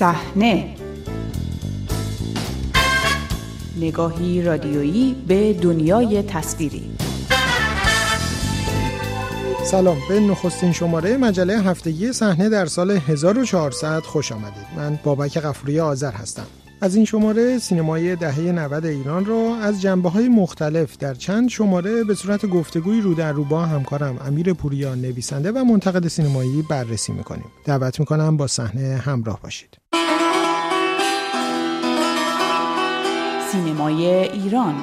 صحنه. نگاهی رادیویی به دنیای تصویری. سلام به نخستین شماره مجله هفتگی صحنه در سال 1400 خوش آمدید. من بابک غفوری آذر هستم. از این شماره سینمای دهه 90 ایران را از جنبه های مختلف در چند شماره به صورت گفتگوی رو در رو با همکارم امیر پوریان نویسنده و منتقد سینمایی بررسی می‌کنیم. دعوت می‌کنم با صحنه همراه باشید. سینمای ایران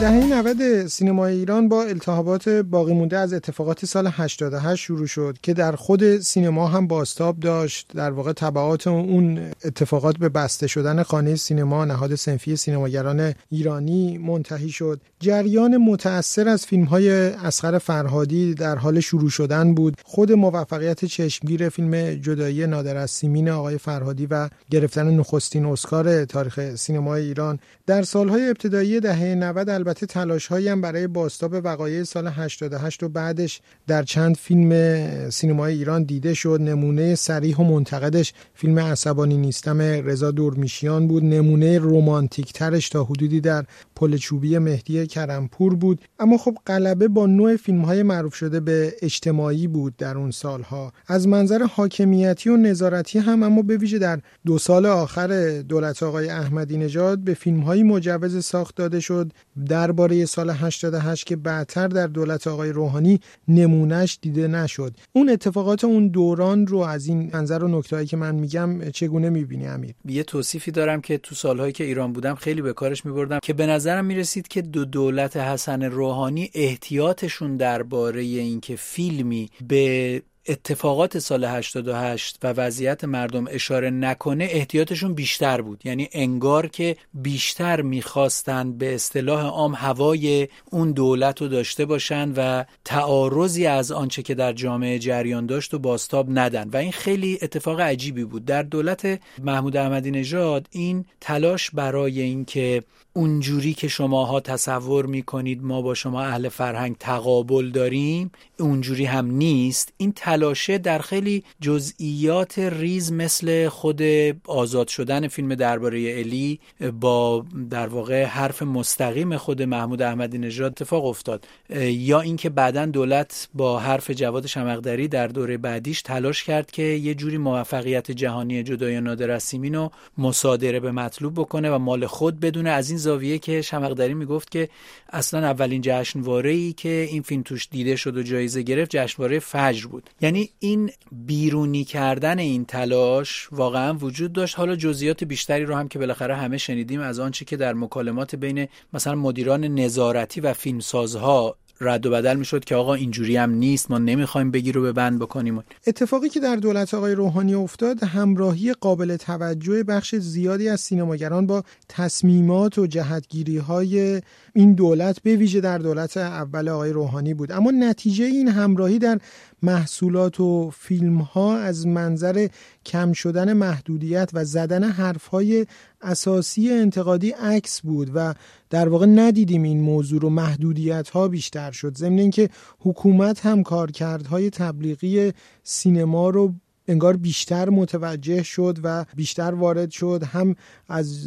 دهه 90 سینمای ایران با التهابات باقی مونده از اتفاقات سال 88 شروع شد که در خود سینما هم باستاب داشت. در واقع تبعات اون اتفاقات به بسته شدن خانه سینما نهاد سنفی سینماگران ایرانی منتهی شد. جریان متأثر از فیلم های اسخر فرهادی در حال شروع شدن بود. خود موفقیت چشمگیر فیلم جدایی نادر از سیمین آقای فرهادی و گرفتن نخستین اسکار تاریخ سینمای ایران در سالهای ابتدایی دهه 90 البته تلاش هم برای باستاب وقایع سال 88 و بعدش در چند فیلم سینمای ایران دیده شد. نمونه سریح و منتقدش فیلم عصبانی نیستم رضا دورمیشیان بود. نمونه رومانتیک ترش تا حدودی در پل چوبی مهدی کرمپور بود. اما خب غلبه با نوع فیلم های معروف شده به اجتماعی بود در اون سالها. از منظر حاکمیتی و نظارتی هم اما به ویژه در دو سال آخر دولت آقای احمدی نژاد به فیلم های مجوز ساخت داده شد. درباره سال 88 که بعدتر در دولت آقای روحانی نمونهش دیده نشد. اون اتفاقات اون دوران رو از این منظر و نکتهایی که من میگم چگونه می‌بینی امیر؟ یه توصیفی دارم که تو سالهایی که ایران بودم خیلی به کارش میبردم که به نظرم می‌رسید که دو دولت حسن روحانی احتیاطشون درباره اینکه فیلمی به اتفاقات سال 88 و وضعیت مردم اشاره نکنه احتیاطشون بیشتر بود. یعنی انگار که بیشتر می‌خواستند به اصطلاح عام هوای اون دولت رو داشته باشند و تعارضی از آنچه که در جامعه جریان داشت و باستاب ندن. و این خیلی اتفاق عجیبی بود. در دولت محمود احمدی نژاد این تلاش برای اینکه اونجوری که شماها تصور می‌کنید ما با شما اهل فرهنگ تقابل داریم اونجوری هم نیست. این تلاشه در خیلی جزئیات ریز مثل خود آزاد شدن فیلم درباره الی با در واقع حرف مستقیم خود محمود احمدی نژاد اتفاق افتاد. یا اینکه بعدا دولت با حرف جواد شمقدری در دوره بعدیش تلاش کرد که یه جوری موفقیت جهانی جدای نادر از رو مصادره به مطلوب بکنه و مال خود بدونه. از این زاویه که شمقدری می‌گفت که اصلا اولین جشنواره ای که این فیلم توش دیده شد و جایزه گرفت جشنواره فجر بود. یعنی این بیرونی کردن این تلاش واقعا وجود داشت. حالا جزئیات بیشتری رو هم که بالاخره همه شنیدیم از آنچه که در مکالمات بین مثلا مدیران نظارتی و فیلمسازها رد و بدل می‌شد که آقا اینجوری هم نیست ما نمی‌خوایم بگیر رو به بند بکنیم. اتفاقی که در دولت آقای روحانی افتاد همراهی قابل توجه بخش زیادی از سینماگران با تصمیمات و جهتگیری های این دولت به ویژه در دولت اول آقای روحانی بود. اما نتیجه این همراهی در محصولات و فیلم ها از منظر کم شدن محدودیت و زدن حرف های اساسی انتقادی عکس بود و در واقع ندیدیم این موضوع رو محدودیت ها بیشتر شد. ضمن اینکه حکومت هم کارکردهای تبلیغی سینما رو انگار بیشتر متوجه شد و بیشتر وارد شد هم از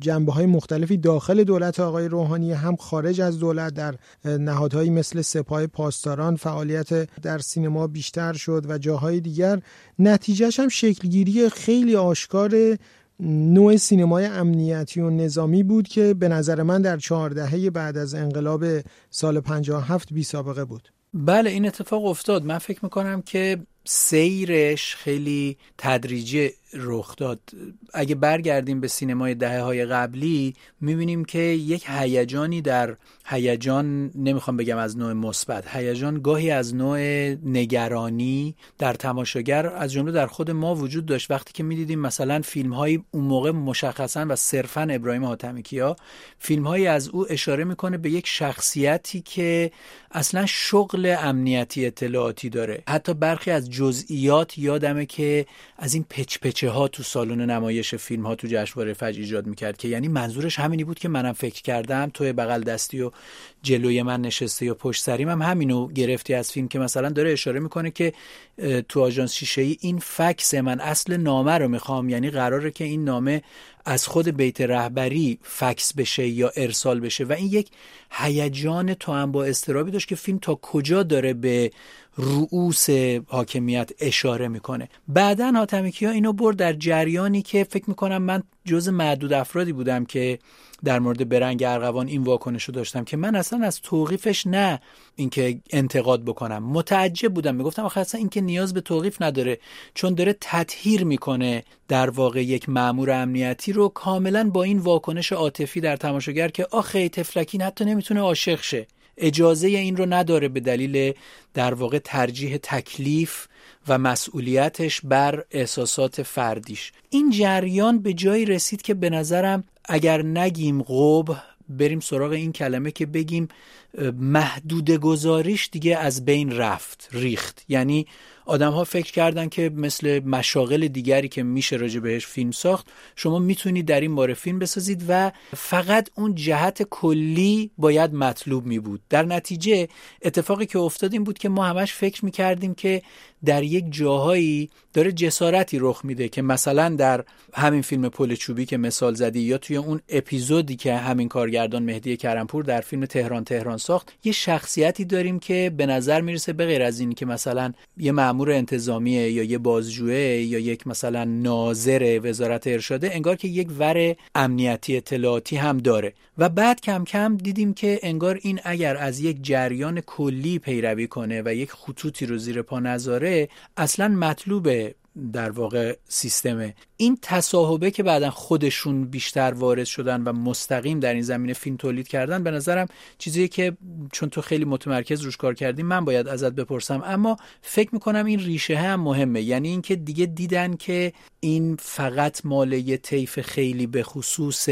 جنبه های مختلفی داخل دولت آقای روحانی هم خارج از دولت در نهادهایی مثل سپاه پاسداران فعالیت در سینما بیشتر شد و جاهای دیگر. نتیجهش هم شکلگیری خیلی آشکار نوع سینمای امنیتی و نظامی بود که به نظر من در چهاردهه بعد از انقلاب سال 57 بی سابقه بود. بله این اتفاق افتاد. من فکر می‌کنم که سیرش خیلی تدریجی رخ داد. اگه برگردیم به سینمای دهه های قبلی می‌بینیم که یک هیجانی در هیجان نمی‌خوام بگم از نوع مثبت هیجان گاهی از نوع نگرانی در تماشاگر از جمله در خود ما وجود داشت. وقتی که می‌دیدیم مثلا فیلم های اون موقع مشخصا و صرفا ابراهیم حاتمی کیا فیلم هایی از او اشاره می‌کنه به یک شخصیتی که اصلا شغل امنیتی اطلاعاتی داره. حتی برخی از جزئیات یادمه که از این پچ پچ بچه ها تو سالن نمایش فیلم ها تو جشنواره فجر ایجاد می‌کرد که یعنی منظورش همینی بود که منم فکر کردم توی بغل دستی و جلوی من نشسته یا پشت سریم هم همینو گرفتی از فیلم که مثلا داره اشاره می‌کنه که تو آژانس شیشه ای این فکس من اصل نامه رو می‌خوام. یعنی قراره که این نامه از خود بیت رهبری فکس بشه یا ارسال بشه. و این یک هیجان تو هم با استرابی داشت که فیلم تا کجا داره به رؤوس حاکمیت اشاره می‌کنه. بعدا حاتمی ها اینو برد در جریانی که فکر می‌کنم من جز معدود افرادی بودم که در مورد برنگ ارغوان این واکنش رو داشتم که من اصلا از توقیفش نه اینکه انتقاد بکنم. متعجب بودم. می‌گفتم آخه اصلا اینکه نیاز به توقیف نداره چون داره تطهیر می‌کنه در واقع یک مامور امنیتی رو کاملا با این واکنش عاطفی در تماشاگر که آخه تفلکین حتی نمی‌تونه عاشق شه. اجازه این رو نداره به دلیل در واقع ترجیح تکلیف و مسئولیتش بر احساسات فردیش. این جریان به جایی رسید که به نظرم اگر نگیم قب بریم سراغ این کلمه که بگیم محدود گذاریش دیگه از بین رفت ریخت. یعنی آدم ها فکر کردن که مثل مشاغل دیگری که میشه راجع بهش فیلم ساخت شما می‌تونید در این باره فیلم بسازید و فقط اون جهت کلی باید مطلوب می بود در نتیجه اتفاقی که افتاد این بود که ما همش فکر می‌کردیم که در یک جاهایی داره جسارتی رخ میده که مثلا در همین فیلم پل چوبی که مثال زدی یا توی اون اپیزودی که همین کارگردان مهدی کرمپور در فیلم تهران تهران ساخت یه شخصیتی داریم که به نظر می‌رسه به غیر از اینی که مثلا یه مأمور انتظامیه یا یه بازجوه یا یک مثلا ناظر وزارت ارشاده انگار که یک ور امنیتی اطلاعاتی هم داره. و بعد کم کم دیدیم که انگار این اگر از یک جریان کلی پیروی کنه و یک خطوطی رو زیر پا نذاره اصلا مطلوب در واقع سیستمه این تصاحبه که بعدا خودشون بیشتر وارد شدن و مستقیم در این زمینه فیلم تولید کردن به نظرم چیزی که چون تو خیلی متمرکز روش کار کردی من باید ازت بپرسم. اما فکر می‌کنم این ریشه هم مهمه. یعنی اینکه دیگه دیدن که این فقط مال یه طیف خیلی به خصوص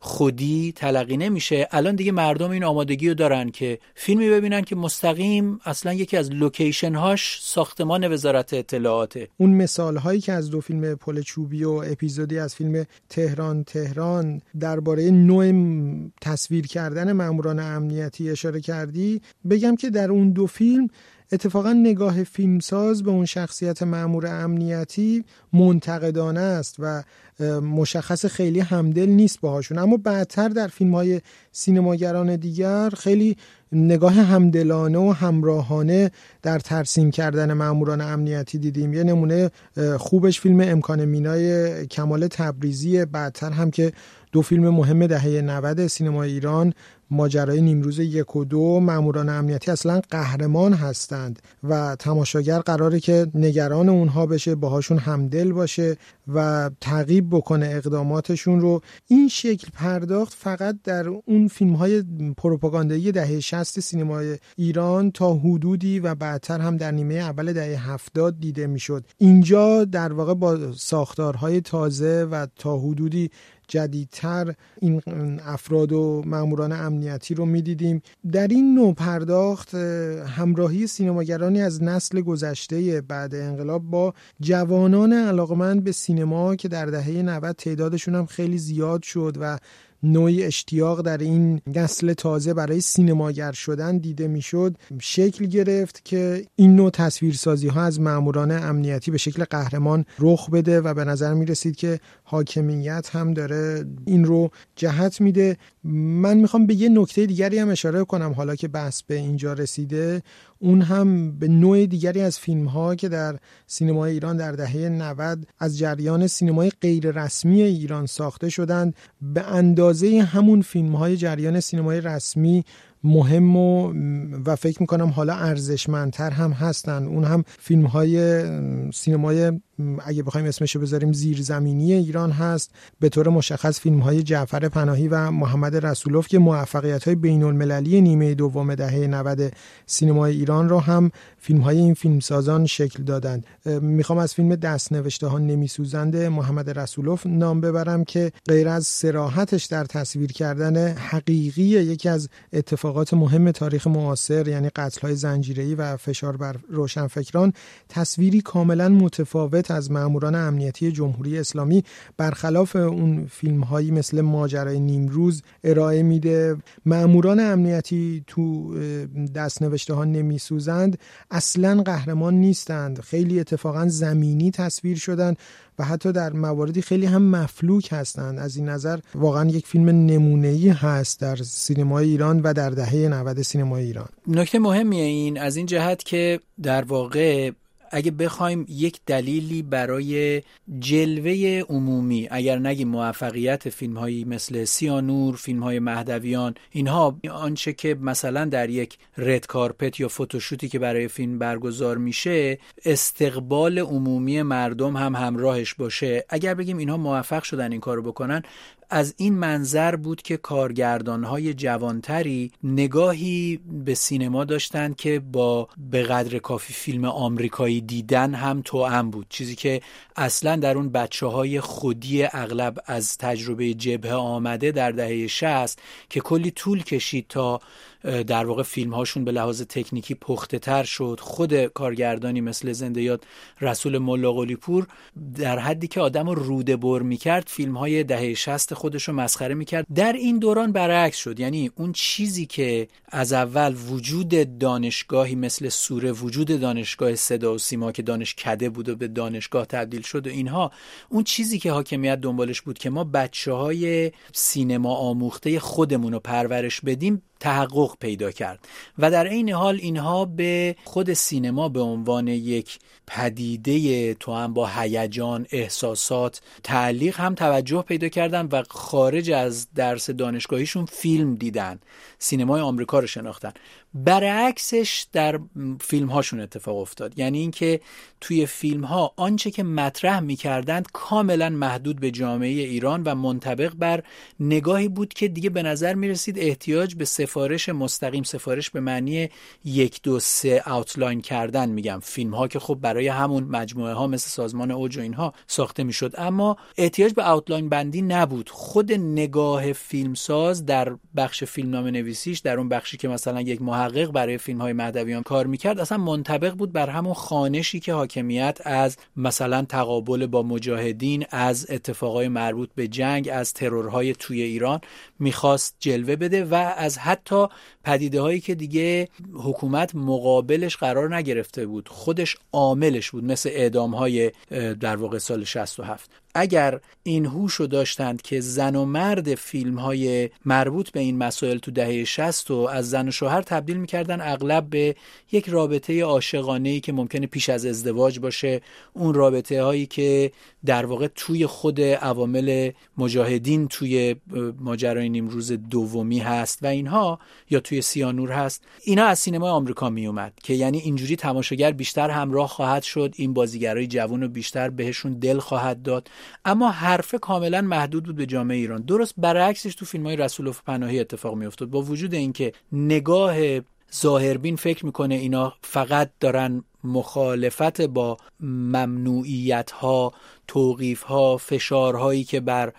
خودی تلقی نمیشه. الان دیگه مردم این آمادگی رو دارن که فیلمی ببینن که مستقیم اصلا یکی از لوکیشن هاش ساختمان وزارت اطلاعاته. اون مثال هایی که از دو فیلم پل چوبی و اپیزودی از فیلم تهران تهران درباره نوع تصویر کردن ماموران امنیتی اشاره کردی. بگم که در اون دو فیلم اتفاقا نگاه فیلمساز به اون شخصیت مأمور امنیتی منتقدانه است و مشخص خیلی همدل نیست باهاشون. اما بعدتر در فیلم های سینماگران دیگر خیلی نگاه همدلانه و همراهانه در ترسیم کردن ماموران امنیتی دیدیم. یه نمونه خوبش فیلم امکان مینای کمال تبریزی بعدتر هم که دو فیلم مهم دهه 90 سینما ایران ماجرای نیمروز یک و دو ماموران امنیتی اصلا قهرمان هستند و تماشاگر قراره که نگران اونها بشه باهاشون همدل باشه و تعقیب بکنه اقداماتشون رو. این شکل پرداخت فقط در اون فیلم های پروپاگاندایی دهه 60 سینمای ایران تا حدودی و بعدتر هم در نیمه اول دهه 70 دیده می‌شد. اینجا در واقع با ساختارهای تازه و تا حدودی جدیدتر این افراد و ماموران امنیتی رو می‌دیدیم. در این نوع پرداخت همراهی سینماگرانی از نسل گذشته بعد انقلاب با جوانان علاقمند به سینما که در دهه 90 تعدادشون هم خیلی زیاد شد و نوعی اشتیاق در این نسل تازه برای سینماگر شدن دیده می‌شد شکل گرفت که این نوع تصویرسازی ها از ماموران امنیتی به شکل قهرمان رخ بده و به نظر می رسید که حاکمیت هم داره این رو جهت میده. من می‌خوام به یه نکته دیگری هم اشاره کنم حالا که بحث به اینجا رسیده. اون هم به نوع دیگری از فیلم ها که در سینمای ایران در دهه 90 از جریان سینمای غیر رسمی ایران ساخته شدند به اندازه همون فیلم های جریان سینمای رسمی مهم و, و فکر می‌کنم حالا ارزشمندتر هم هستن. اون هم فیلم های سینمای اگه بخوایم اسمشو بذاریم زیرزمینی ایران هست. به طور مشخص فیلم های جعفر پناهی و محمد رسولوف که موفقیت های بین المللی نیمه دوم دهه 90 سینمای ایران رو هم فیلم های این فیلمسازان شکل دادند. می‌خوام از فیلم دست نوشته ها نمیسوزنده محمد رسولوف نام ببرم که غیر از سراحتش در تصویر کردن حقیقی یکی از اتفاقات مهم تاریخ معاصر یعنی قتل های زنجیره‌ای و فشار بر روشنفکران تصویری کاملا متفاوت از ماموران امنیتی جمهوری اسلامی. برخلاف اون فیلم هایی مثل ماجرای نیمروز ارائه میده. ماموران امنیتی تو دست نوشته ها نمیسوزند. اصلا قهرمان نیستند. خیلی اتفاقا زمینی تصویر شدن و حتی در مواردی خیلی هم مفلوک هستند. از این نظر واقعا یک فیلم نمونه‌ای هست در سینمای ایران و در دهه 90 سینمای ایران. نکته مهمیه این از این جهت که در واقع اگه بخوایم یک دلیلی برای جلوه عمومی اگر نگیم موفقیت فیلم هایی مثل سیانور فیلم های مهدویان اینها آنچه که مثلا در یک رد کارپت یا فوتوشوتی که برای فیلم برگزار میشه استقبال عمومی مردم هم همراهش باشه. اگر بگیم اینها موفق شدن این کارو بکنن از این منظر بود که کارگردانهای جوانتری نگاهی به سینما داشتند که با به قدر کافی فیلم آمریکایی دیدن هم توأم بود. چیزی که اصلا در اون بچه های خودی اغلب از تجربه جبهه آمده در دهه 60 که کلی طول کشید تا در واقع فیلم هاشون به لحاظ تکنیکی پخته تر شد. خود کارگردانی مثل زنده یاد رسول ملا پور در حدی که آدم رو روده بر می‌کرد فیلم های دهه 60 خودش رو مسخره می‌کرد. در این دوران برعکس شد. یعنی اون چیزی که از اول وجود دانشگاهی مثل سوره وجود دانشگاه صدا و سیما که دانش کده بود و به دانشگاه تبدیل شد و اینها اون چیزی که حاکمیت دنبالش بود که ما بچه های سینما آموخته خودمون رو پرورش بدیم تحقق پیدا کرد. و در عین حال اینها به خود سینما به عنوان یک پدیده تو هم با هیجان احساسات تعلیق هم توجه پیدا کردن و خارج از درس دانشگاهیشون فیلم دیدن. سینمای آمریکا رو شناختن. برعکسش در فیلم هاشون اتفاق افتاد. یعنی اینکه توی فیلم ها آنچه که مطرح می‌کردند کاملا محدود به جامعه ایران و منطبق بر نگاهی بود که دیگه به نظر می رسید احتیاج به سفارش مستقیم سفارش به معنی یک دو سه اوتلاین کردن میگم. فیلم ها که خب برای همون مجموعه ها مثل سازمان اوج و اینها ساخته می‌شد. اما احتیاج به اوتلاین بندی نبود. خود نگاه فیلمساز در بخش فیلمنامه نویسیش در اون بخشی که مثلا یک محقق برای فیلم های مهدویان کار می‌کرد اصلا منطبق بود بر همون خانشی که حاکمیت از مثلا تقابل با مجاهدین از اتفاقای مربوط به جنگ از ترورهای توی ایران می‌خواست جلوه بده و از حتی پدیده هایی که دیگه حکومت مقابلش قرار نگرفته بود خودش عاملش بود مثل اعدام های در واقع سال 67 اگر این هوش رو داشتند که زن و مرد فیلم های مربوط به این مسائل تو دهه 60 و از زن و شوهر تبدیل می‌کردن اغلب به یک رابطه عاشقانه ای که ممکنه پیش از ازدواج باشه اون رابطه هایی که در واقع توی خود عوامل مجاهدین توی ماجرای نیمروز دومی هست و اینها یا توی سیانور هست. اینا از سینما آمریکا می اومد که یعنی اینجوری تماشاگر بیشتر همراه خواهد شد این بازیگرای جوان رو بیشتر بهشون دل خواهد داد. اما حرف کاملا محدود بود به جامعه ایران. درست برعکسش تو فیلم های رسول پناهی اتفاق می افتاد با وجود اینکه نگاه ظاهربین فکر می‌کنه اینا فقط دارن مخالفت با ممنوعیت ها توقیف ها فشارهایی که بر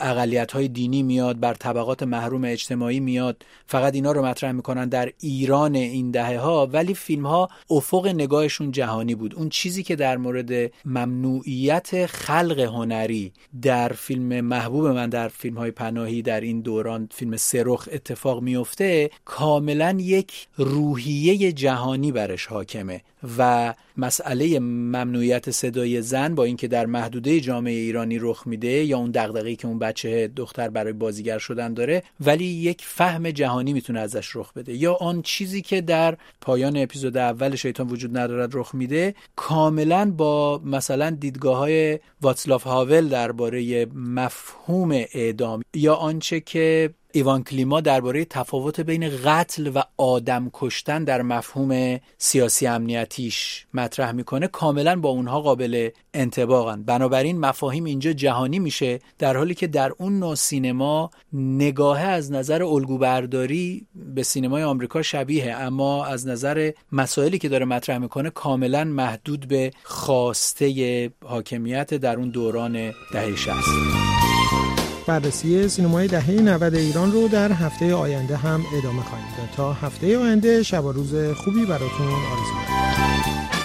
اقلیت های دینی میاد بر طبقات محروم اجتماعی میاد. فقط اینا رو مطرح می‌کنن در ایران این دهه ها ولی فیلم ها افق نگاهشون جهانی بود. اون چیزی که در مورد ممنوعیت خلق هنری در فیلم محبوب من در فیلم های پناهی در این دوران فیلم سرخ اتفاق میفته کاملا یک روحیه جهانی برش حاکمه. و مسئله ممنوعیت صدای زن با اینکه در محدوده جامعه ایرانی رخ میده یا اون دغدغه‌ای که اون بچه دختر برای بازیگر شدن داره ولی یک فهم جهانی می‌تونه ازش رخ بده. یا آن چیزی که در پایان اپیزود اول شیطان وجود ندارد رخ میده کاملا با مثلا دیدگاه های واتسلاف هاول درباره مفهوم اعدام یا آنچه که ایوان کلیما درباره تفاوت بین قتل و آدم کشتن در مفهوم سیاسی امنیتیش مطرح می‌کنه. کاملا با اونها قابل انتباقن. بنابراین مفاهیم اینجا جهانی میشه در حالی که در اون نوع سینما نگاه از نظر الگوبرداری به سینمای آمریکا شبیه اما از نظر مسائلی که داره مطرح می‌کنه کاملا محدود به خواسته حاکمیت در اون دوران دهه 60 بررسی سینمای دهه 90 ایران رو در هفته آینده هم ادامه خواهیم داد. تا هفته آینده شب و روز خوبی براتون آرزو دارم.